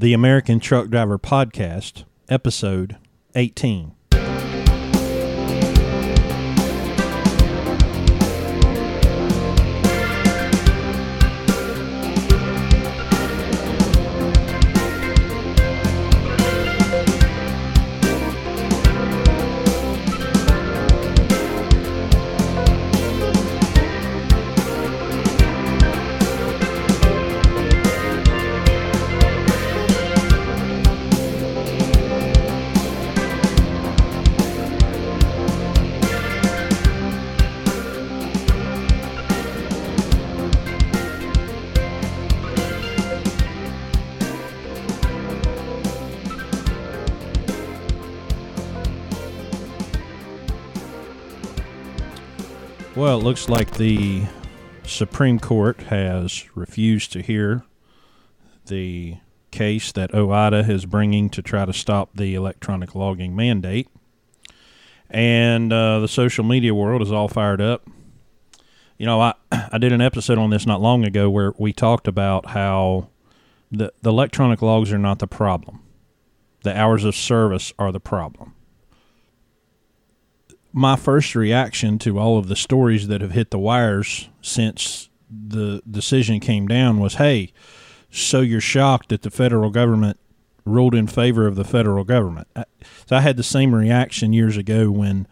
the American Truck Driver Podcast, episode 18. Well, it looks like the Supreme Court has refused to hear the case that OOIDA is bringing to try to stop the electronic logging mandate. And uh, the social media world is all fired up. You know, I, I did an episode on this not long ago where we talked about how the, the electronic logs are not the problem, the hours of service are the problem my first reaction to all of the stories that have hit the wires since the decision came down was, "Hey, so you're shocked that the federal government ruled in favor of the federal government?" So I had the same reaction years ago when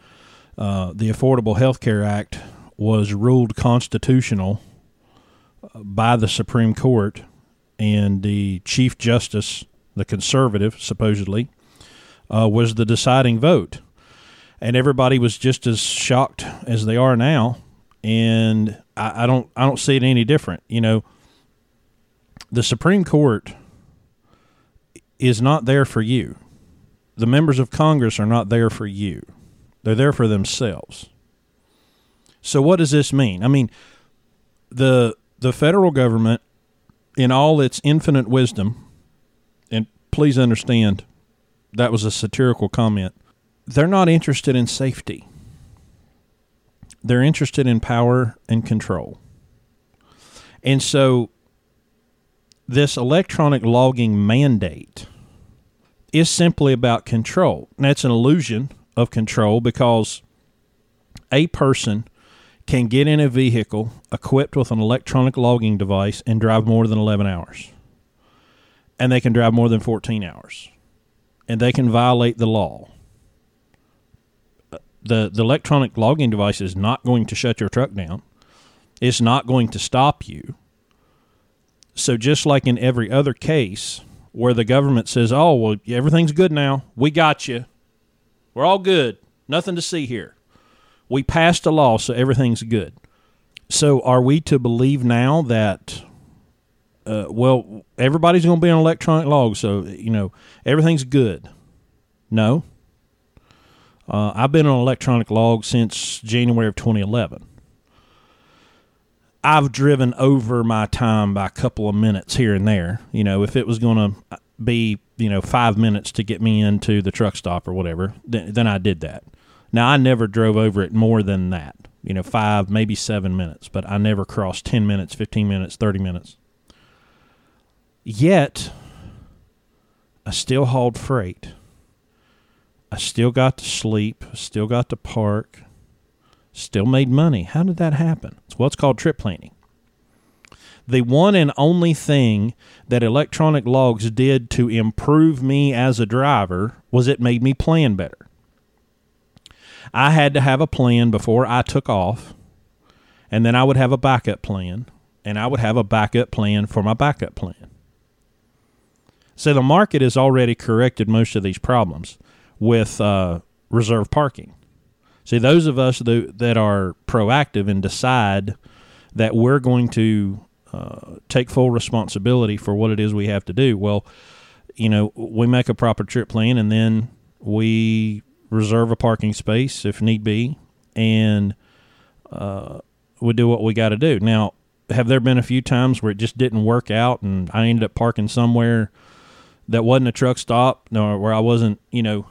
uh, the Affordable Health Care Act was ruled constitutional uh, by the Supreme Court, and the Chief Justice, the conservative, supposedly, uh, was the deciding vote and everybody was just as shocked as they are now. And I, I don't I don't see it any different. You know, the Supreme Court is not there for you. The members of Congress are not there for you. They're there for themselves. So what does this mean? I mean, the the federal government in all its infinite wisdom and please understand that was a satirical comment they're not interested in safety. They're interested in power and control. And so this electronic logging mandate is simply about control. That's an illusion of control because a person can get in a vehicle equipped with an electronic logging device and drive more than 11 hours. And they can drive more than 14 hours. And they can violate the law the the electronic logging device is not going to shut your truck down. It's not going to stop you. So just like in every other case where the government says, "Oh, well, everything's good now. We got you. We're all good. Nothing to see here. We passed a law, so everything's good." So are we to believe now that uh, well, everybody's going to be on electronic log, so you know everything's good? No, uh, I've been on electronic log since January of 2011. I've driven over my time by a couple of minutes here and there. You know, if it was going to be, you know, five minutes to get me into the truck stop or whatever, then, then I did that. Now, I never drove over it more than that, you know, five, maybe seven minutes, but I never crossed 10 minutes, 15 minutes, 30 minutes. Yet, I still hauled freight I still got to sleep, still got to park, still made money. How did that happen? It's what's called trip planning. The one and only thing that electronic logs did to improve me as a driver was it made me plan better. I had to have a plan before I took off, and then I would have a backup plan, and I would have a backup plan for my backup plan. So the market has already corrected most of these problems with uh, reserve parking. See, those of us that, that are proactive and decide that we're going to uh, take full responsibility for what it is we have to do, well, you know, we make a proper trip plan and then we reserve a parking space if need be, and uh, we do what we got to do. Now, have there been a few times where it just didn't work out and I ended up parking somewhere that wasn't a truck stop, or where I wasn't, you know,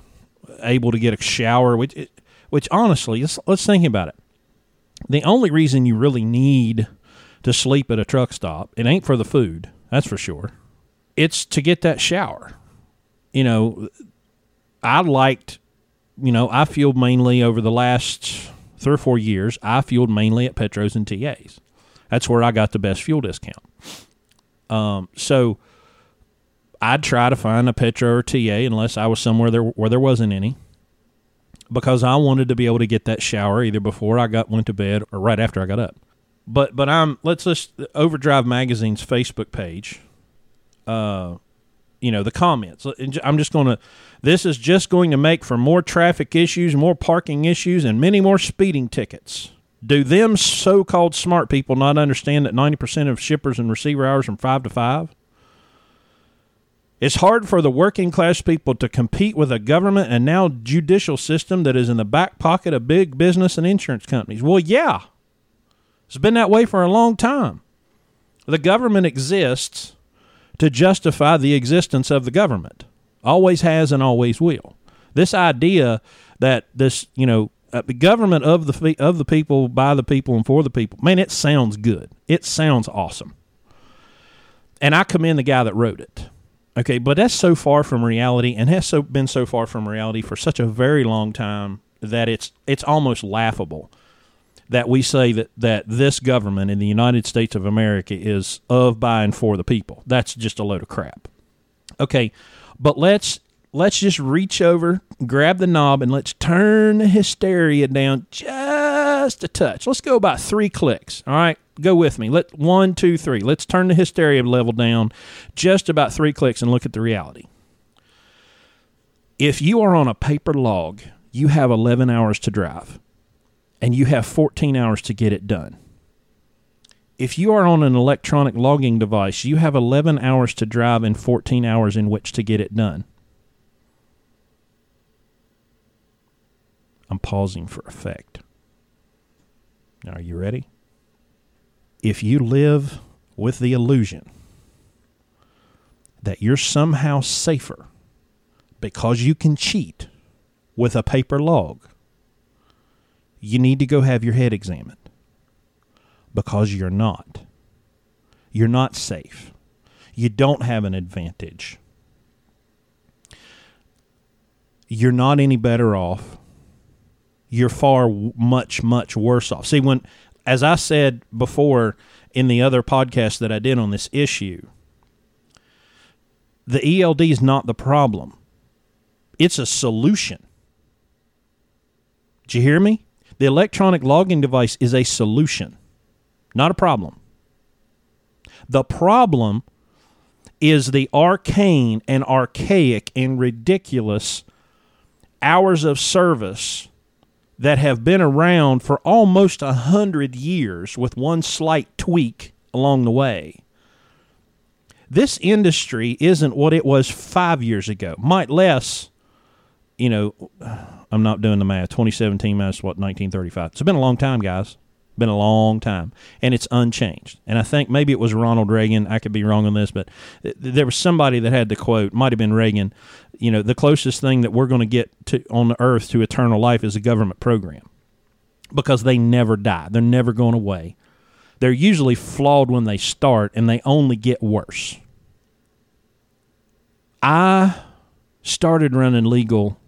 able to get a shower, which, which honestly, let's, let's think about it. The only reason you really need to sleep at a truck stop, it ain't for the food, that's for sure. it's to get that shower. You know, I liked, you know, I fueled mainly over the last three or four years. I fueled mainly at Petros and TAs. That's where I got the best fuel discount. Um, so I'd try to find a Petro or TA unless I was somewhere there where there wasn't any, because I wanted to be able to get that shower either before I got went to bed or right after I got up. But but I'm let's let's Overdrive Magazine's Facebook page. Uh, you know the comments. I'm just going to. This is just going to make for more traffic issues, more parking issues, and many more speeding tickets. Do them so-called smart people not understand that 90% of shippers and receiver hours from five to five? It's hard for the working class people to compete with a government and now judicial system that is in the back pocket of big business and insurance companies. Well, yeah. It's been that way for a long time. The government exists to justify the existence of the government. Always has and always will. This idea that this, you know, uh, the government of the of the people, by the people, and for the people. Man, it sounds good. It sounds awesome. And I commend the guy that wrote it. Okay, but that's so far from reality, and has so been so far from reality for such a very long time that it's it's almost laughable that we say that that this government in the United States of America is of, by, and for the people. That's just a load of crap. Okay, but let's let's just reach over, grab the knob, and let's turn the hysteria down just a touch. Let's go about three clicks. All right, go with me. Let one, two, three. Let's turn the hysteria level down just about three clicks and look at the reality. If you are on a paper log, you have 11 hours to drive, and you have 14 hours to get it done. If you are on an electronic logging device, you have 11 hours to drive and 14 hours in which to get it done. I'm pausing for effect. Are you ready? If you live with the illusion that you're somehow safer because you can cheat with a paper log, you need to go have your head examined because you're not. You're not safe. You don't have an advantage. You're not any better off you're far much much worse off. See, when as I said before in the other podcast that I did on this issue, the ELD is not the problem. It's a solution. Did you hear me? The electronic logging device is a solution, not a problem. The problem is the arcane and archaic and ridiculous hours of service that have been around for almost a hundred years with one slight tweak along the way. This industry isn't what it was five years ago, might less. You know, I'm not doing the math. 2017 minus what 1935. It's been a long time, guys. Been a long time, and it's unchanged. And I think maybe it was Ronald Reagan. I could be wrong on this, but there was somebody that had the quote. Might have been Reagan. You know, the closest thing that we're going to get to on the earth to eternal life is a government program, because they never die. They're never going away. They're usually flawed when they start, and they only get worse. I started running legal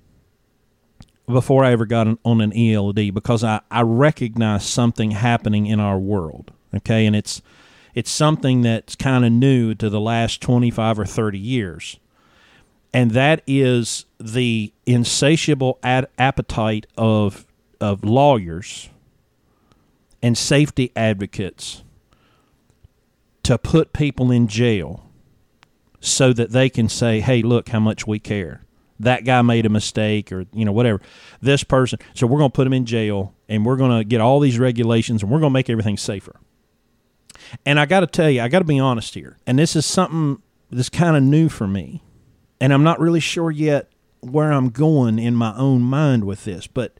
before I ever got on an ELD because I, I recognize something happening in our world. Okay, and it's it's something that's kind of new to the last 25 or 30 years. And that is the insatiable ad- appetite of of lawyers and safety advocates to put people in jail so that they can say, "Hey, look how much we care." That guy made a mistake or you know whatever. This person so we're going to put him in jail and we're going to get all these regulations and we're going to make everything safer. And i got to tell you i got to be honest here and this is something that's kind of new for me and i'm not really sure yet where i'm going in my own mind with this but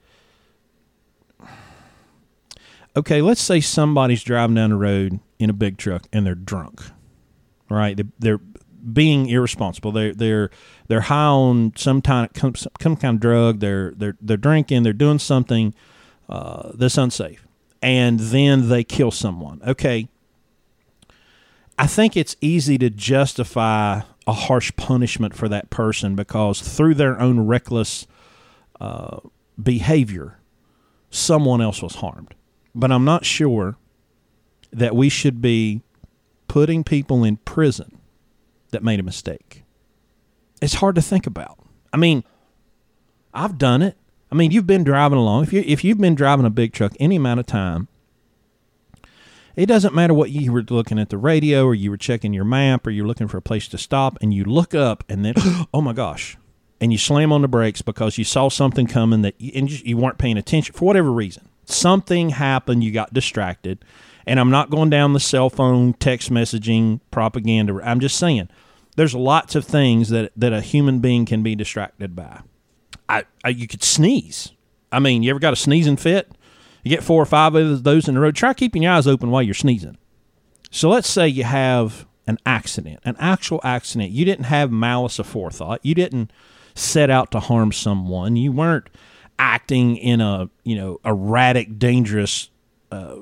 okay let's say somebody's driving down the road in a big truck and they're drunk right? They're being irresponsible. They're they're they're high on some kind of some kind of drug. They're they're they're drinking. They're doing something uh, that's unsafe, and then they kill someone. Okay, I think it's easy to justify a harsh punishment for that person because through their own reckless uh, behavior, someone else was harmed. But I'm not sure that we should be putting people in prison that made a mistake. It's hard to think about. I mean, I've done it. I mean, you've been driving along. If you if you've been driving a big truck any amount of time, it doesn't matter what you were looking at the radio or you were checking your map or you're looking for a place to stop and you look up and then oh my gosh, and you slam on the brakes because you saw something coming that you, and you weren't paying attention for whatever reason. Something happened, you got distracted. And I'm not going down the cell phone text messaging propaganda. I'm just saying there's lots of things that, that a human being can be distracted by. I, I, you could sneeze. I mean, you ever got a sneezing fit? You get four or five of those in a row. Try keeping your eyes open while you're sneezing. So let's say you have an accident, an actual accident. You didn't have malice aforethought. You didn't set out to harm someone. You weren't acting in a you know erratic, dangerous uh,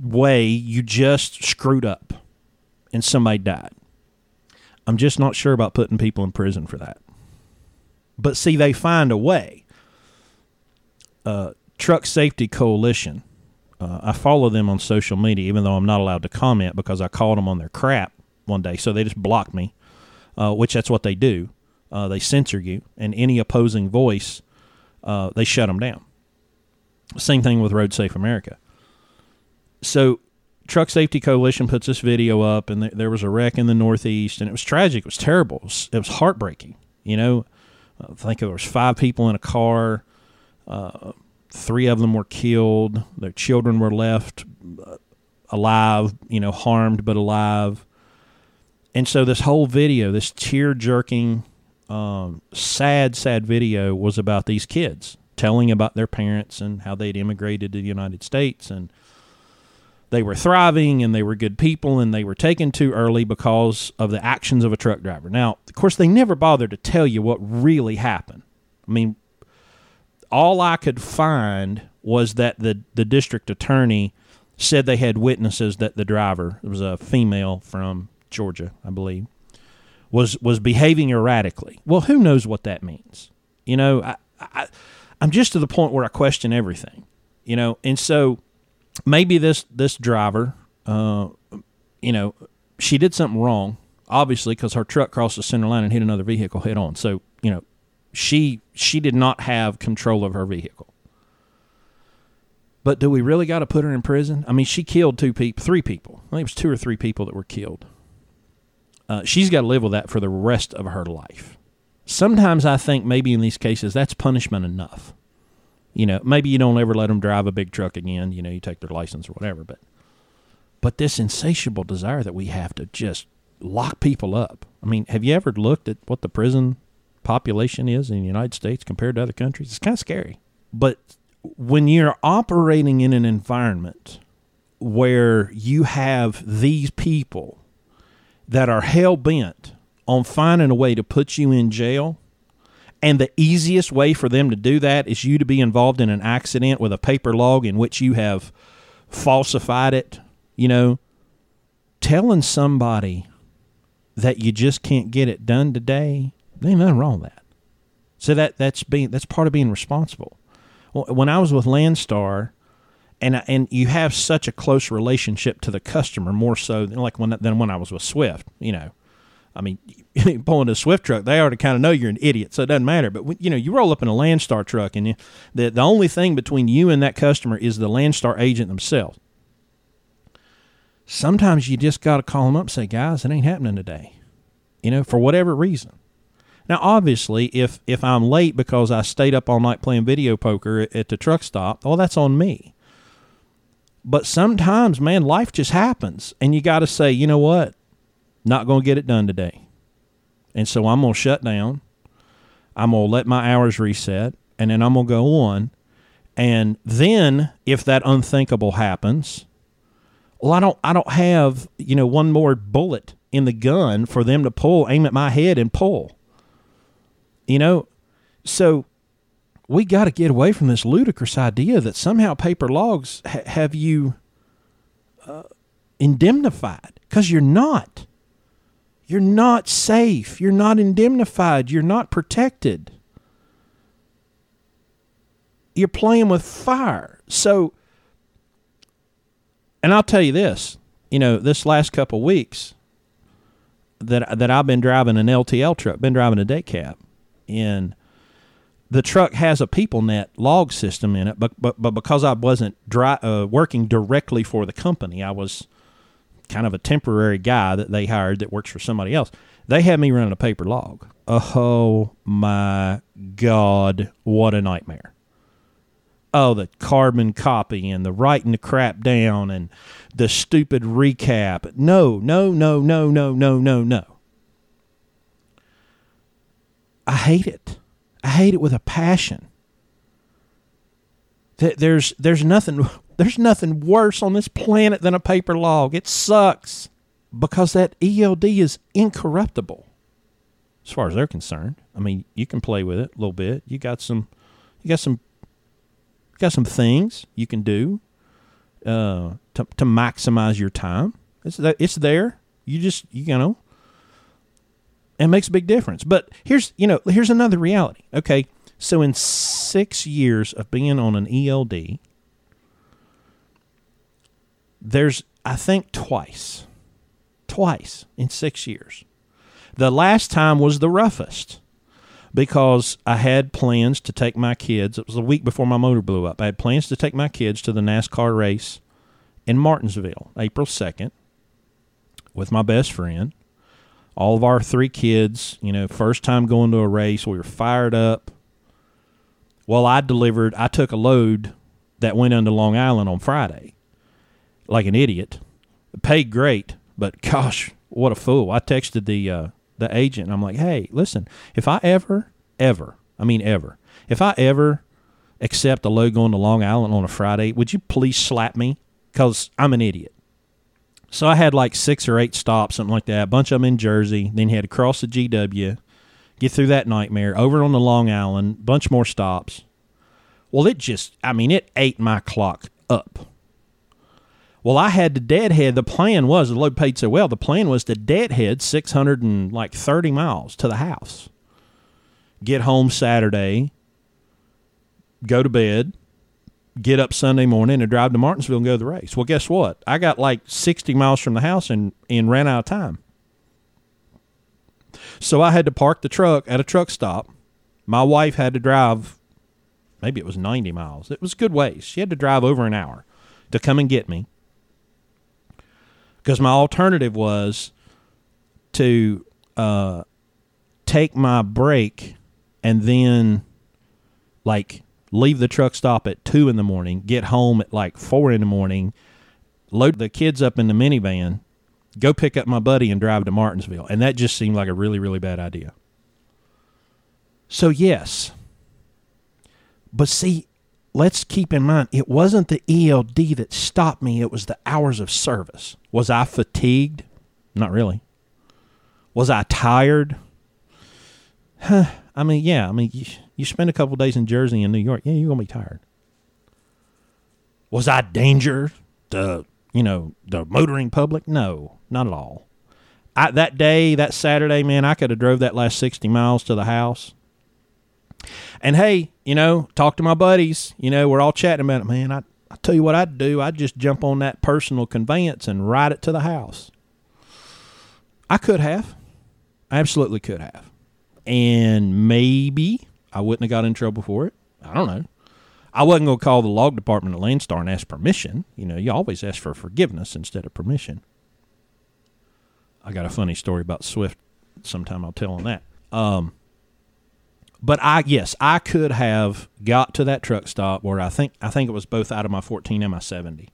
way. You just screwed up, and somebody died. I'm just not sure about putting people in prison for that. But see, they find a way. Uh, Truck Safety Coalition. Uh, I follow them on social media, even though I'm not allowed to comment because I called them on their crap one day. So they just blocked me, uh, which that's what they do. Uh, they censor you, and any opposing voice, uh, they shut them down. Same thing with Road Safe America. So Truck Safety Coalition puts this video up, and th- there was a wreck in the Northeast, and it was tragic. It was terrible. It was, it was heartbreaking. You know, I think there was five people in a car. Uh, three of them were killed. Their children were left uh, alive. You know, harmed but alive. And so this whole video, this tear jerking, um, sad, sad video, was about these kids telling about their parents and how they'd immigrated to the United States and they were thriving and they were good people and they were taken too early because of the actions of a truck driver. Now, of course, they never bothered to tell you what really happened. I mean, all I could find was that the, the district attorney said they had witnesses that the driver, it was a female from Georgia, I believe, was was behaving erratically. Well, who knows what that means? You know, I, I I'm just to the point where I question everything. You know, and so maybe this this driver, uh, you know, she did something wrong, obviously, because her truck crossed the center line and hit another vehicle head on. So you know, she she did not have control of her vehicle. But do we really got to put her in prison? I mean, she killed two people, three people. I think it was two or three people that were killed. Uh, she's got to live with that for the rest of her life. Sometimes I think maybe in these cases that's punishment enough you know, maybe you don't ever let them drive a big truck again. You know, you take their license or whatever. But but this insatiable desire that we have to just lock people up. I mean, have you ever looked at what the prison population is in the United States compared to other countries? It's kind of scary. But when you're operating in an environment where you have these people that are hell bent on finding a way to put you in jail and the easiest way for them to do that is you to be involved in an accident with a paper log in which you have falsified it, you know, telling somebody that you just can't get it done today, there ain't nothing wrong with that. So that that's being that's part of being responsible. When I was with Landstar, and and you have such a close relationship to the customer more so than like when than when I was with Swift, you know. I mean, pulling a Swift truck, they already kind of know you're an idiot, so it doesn't matter. But you know, you roll up in a Landstar truck, and you, the the only thing between you and that customer is the Landstar agent themselves. Sometimes you just got to call them up and say, "Guys, it ain't happening today," you know, for whatever reason. Now, obviously, if if I'm late because I stayed up all night playing video poker at the truck stop, well, that's on me. But sometimes, man, life just happens, and you got to say, you know what? Not going to get it done today. And so I'm going to shut down. I'm going to let my hours reset and then I'm going to go on. And then if that unthinkable happens, well, I don't, I don't have, you know, one more bullet in the gun for them to pull, aim at my head and pull. You know, so we got to get away from this ludicrous idea that somehow paper logs ha- have you uh, indemnified because you're not. You're not safe. You're not indemnified. You're not protected. You're playing with fire. So, and I'll tell you this, you know, this last couple weeks that that I've been driving an LTL truck, been driving a day cab, and the truck has a PeopleNet log system in it, but but, but because I wasn't dry, uh, working directly for the company, I was kind of a temporary guy that they hired that works for somebody else. They had me running a paper log. Oh my God, what a nightmare. Oh, the carbon copy and the writing the crap down and the stupid recap. No, no, no, no, no, no, no, no. I hate it. I hate it with a passion. There's there's nothing there's nothing worse on this planet than a paper log. It sucks because that ELD is incorruptible as far as they're concerned. I mean, you can play with it a little bit. You got some you got some you got some things you can do uh, to to maximize your time. It's it's there. You just you know it makes a big difference. But here's you know here's another reality. Okay, so in six years of being on an ELD, there's I think twice, twice in six years. The last time was the roughest because I had plans to take my kids. It was a week before my motor blew up. I had plans to take my kids to the NASCAR race in Martinsville, April 2nd, with my best friend all of our three kids, you know, first time going to a race, we were fired up. Well, I delivered, I took a load that went into Long Island on Friday like an idiot. Paid great, but gosh, what a fool. I texted the uh, the agent and I'm like, "Hey, listen, if I ever ever, I mean ever, if I ever accept a load going to Long Island on a Friday, would you please slap me cuz I'm an idiot." So I had like six or eight stops, something like that. A bunch of them in Jersey. Then had to cross the GW, get through that nightmare, over on the Long Island, bunch more stops. Well, it just, I mean, it ate my clock up. Well, I had to deadhead. The plan was, the load paid so well, the plan was to deadhead 630 miles to the house. Get home Saturday, go to bed, get up Sunday morning and drive to Martinsville and go to the race. Well, guess what? I got like 60 miles from the house and, and ran out of time. So I had to park the truck at a truck stop. My wife had to drive, maybe it was 90 miles. It was good ways. She had to drive over an hour to come and get me. Because my alternative was to uh, take my break and then, like, leave the truck stop at two in the morning, get home at like four in the morning, load the kids up in the minivan, go pick up my buddy and drive to Martinsville. And that just seemed like a really, really bad idea. So, yes. But see, let's keep in mind it wasn't the ELD that stopped me, it was the hours of service. Was I fatigued? Not really. Was I tired? Huh. I mean, yeah. I mean, you, you spend a couple days in Jersey and New York. Yeah, you're gonna be tired. Was I danger to you know the motoring public? No, not at all. I, that day, that Saturday, man, I could have drove that last sixty miles to the house. And hey, you know, talk to my buddies. You know, we're all chatting about it, man. I I tell you what I'd do. I'd just jump on that personal conveyance and ride it to the house. I could have. I absolutely could have and maybe I wouldn't have got in trouble for it. I don't know. I wasn't going to call the log department at Landstar and ask permission. You know, you always ask for forgiveness instead of permission. I got a funny story about Swift. Sometime I'll tell on that. Um, but I yes, I could have got to that truck stop where I think I think it was both out of my 14 and my 70.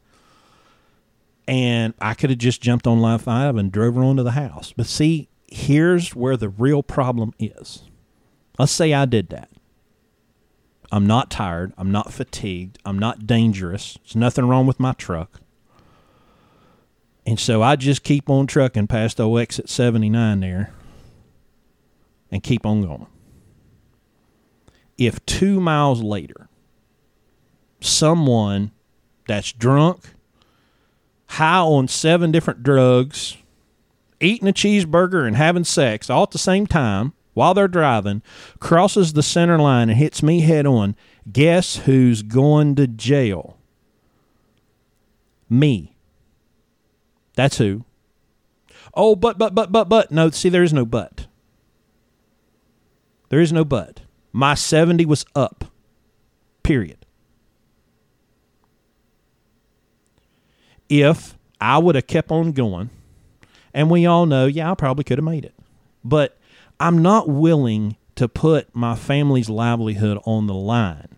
And I could have just jumped on line 5 and drove her onto the house. But see, here's where the real problem is. Let's say I did that. I'm not tired. I'm not fatigued. I'm not dangerous. There's nothing wrong with my truck. And so I just keep on trucking past the exit 79 there and keep on going. If two miles later, someone that's drunk, high on seven different drugs, eating a cheeseburger and having sex all at the same time while they're driving, crosses the center line and hits me head on, guess who's going to jail? Me. That's who. Oh, but, but, but, but, but. No, see, there is no but. There is no but. My 70 was up. Period. If I would have kept on going, and we all know, yeah, I probably could have made it. But I'm not willing to put my family's livelihood on the line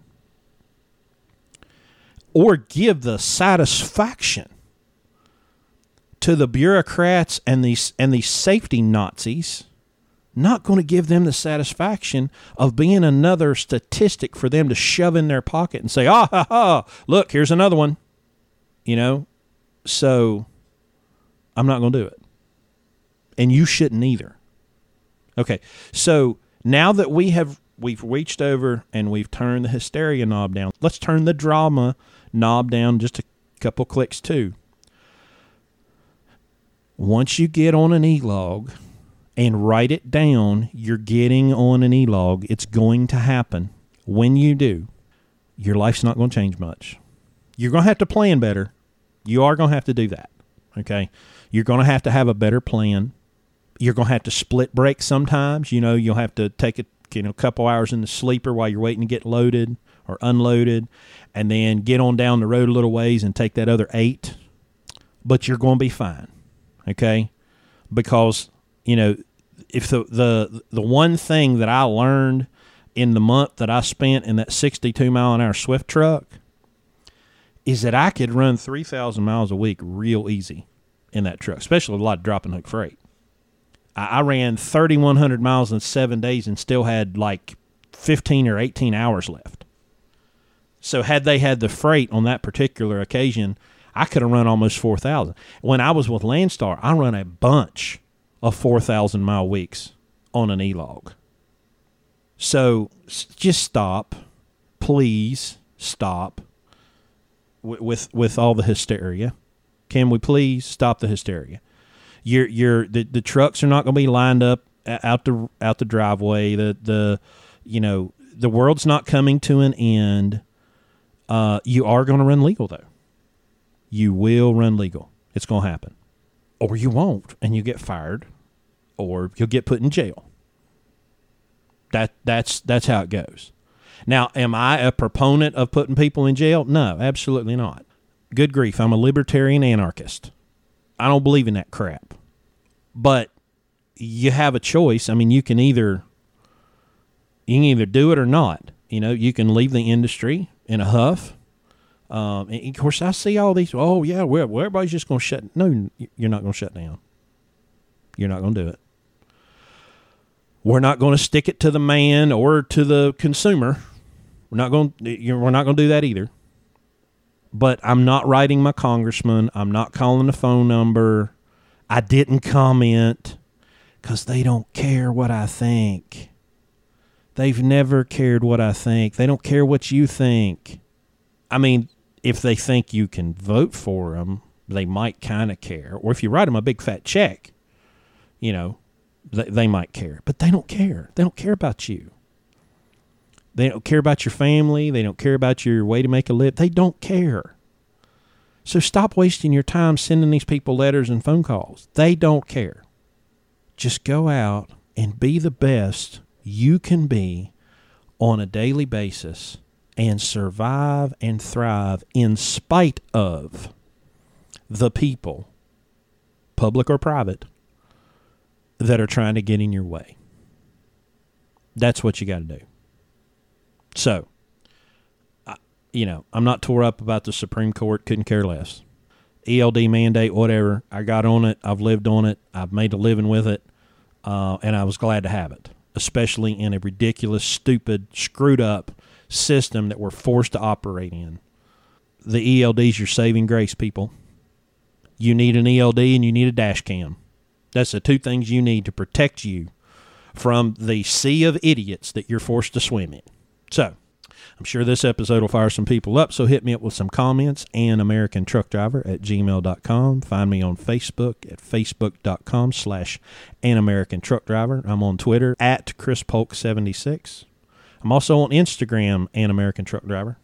or give the satisfaction to the bureaucrats and these and these safety Nazis not going to give them the satisfaction of being another statistic for them to shove in their pocket and say, ah, ha, ha, look, here's another one. You know? So I'm not going to do it. And you shouldn't either. Okay. So now that we have we've reached over and we've turned the hysteria knob down, let's turn the drama knob down just a couple clicks too. Once you get on an e-log and write it down, you're getting on an e-log. It's going to happen. When you do, your life's not going to change much. You're going to have to plan better. You are going to have to do that. Okay? You're going to have to have a better plan you're going to have to split break sometimes. You know, you'll have to take a you know couple hours in the sleeper while you're waiting to get loaded or unloaded, and then get on down the road a little ways and take that other eight. But you're going to be fine, okay? Because you know if the the the one thing that I learned in the month that I spent in that 62 mile an hour Swift truck is that I could run 3,000 miles a week real easy in that truck, especially with a lot of drop and hook freight. I, ran 3,100 miles in seven days and still had like 15 or 18 hours left. So had they had the freight on that particular occasion, I could have run almost 4,000. When I was with Landstar, I run a bunch of 4,000 mile weeks on an e-log. So just stop, please stop with with all the hysteria. Can we please stop the hysteria? you're you're the, the trucks are not going to be lined up out the out the driveway. The the you know the world's not coming to an end. Uh, you are going to run legal though. You will run legal. It's going to happen, or you won't, and you get fired, or you'll get put in jail. That that's that's how it goes. Now, am I a proponent of putting people in jail? No, absolutely not. Good grief, I'm a libertarian anarchist. I don't believe in that crap. But you have a choice. I mean, you can either you can either do it or not. You know, you can leave the industry in a huff. Um, and of course, I see all these. Oh yeah, well everybody's just going to shut. No, you're not going to shut down. You're not going to do it. We're not going to stick it to the man or to the consumer. We're not going. We're not going to do that either but I'm not writing my congressman. I'm not calling the phone number. I didn't comment because they don't care what I think. They've never cared what I think. They don't care what you think. I mean, if they think you can vote for them, they might kind of care. Or if you write them a big fat check, you know, they, they might care. But they don't care. They don't care about you. They don't care about your family. They don't care about your way to make a living. They don't care. So stop wasting your time sending these people letters and phone calls. They don't care. Just go out and be the best you can be on a daily basis and survive and thrive in spite of the people, public or private, that are trying to get in your way. That's what you got to do. So, I, you know, I'm not tore up about the Supreme Court. Couldn't care less. ELD mandate, whatever. I got on it. I've lived on it. I've made a living with it, uh, and I was glad to have it, especially in a ridiculous, stupid, screwed up system that we're forced to operate in. The ELD's your saving grace, people. You need an ELD and you need a dash cam. That's the two things you need to protect you from the sea of idiots that you're forced to swim in. So, I'm sure this episode will fire some people up, so hit me up with some comments and American Truck Driver at gmail.com. Find me on Facebook at facebook.com slash an American Truck Driver. I'm on Twitter at Chris Polk 76 I'm also on Instagram and American Truck Driver.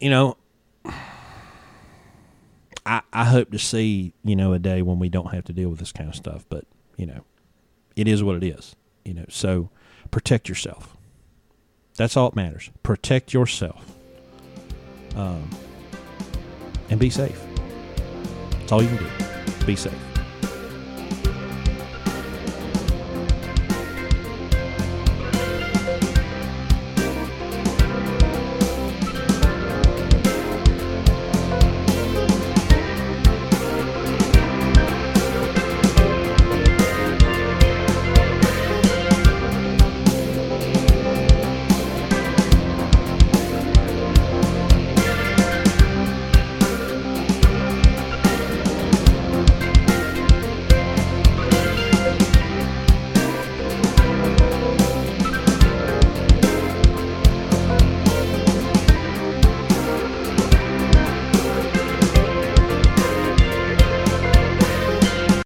You know, I, I hope to see, you know, a day when we don't have to deal with this kind of stuff, but, you know, it is what it is, you know, so protect yourself that's all that matters. Protect yourself. Um, and be safe. That's all you can do. Be safe.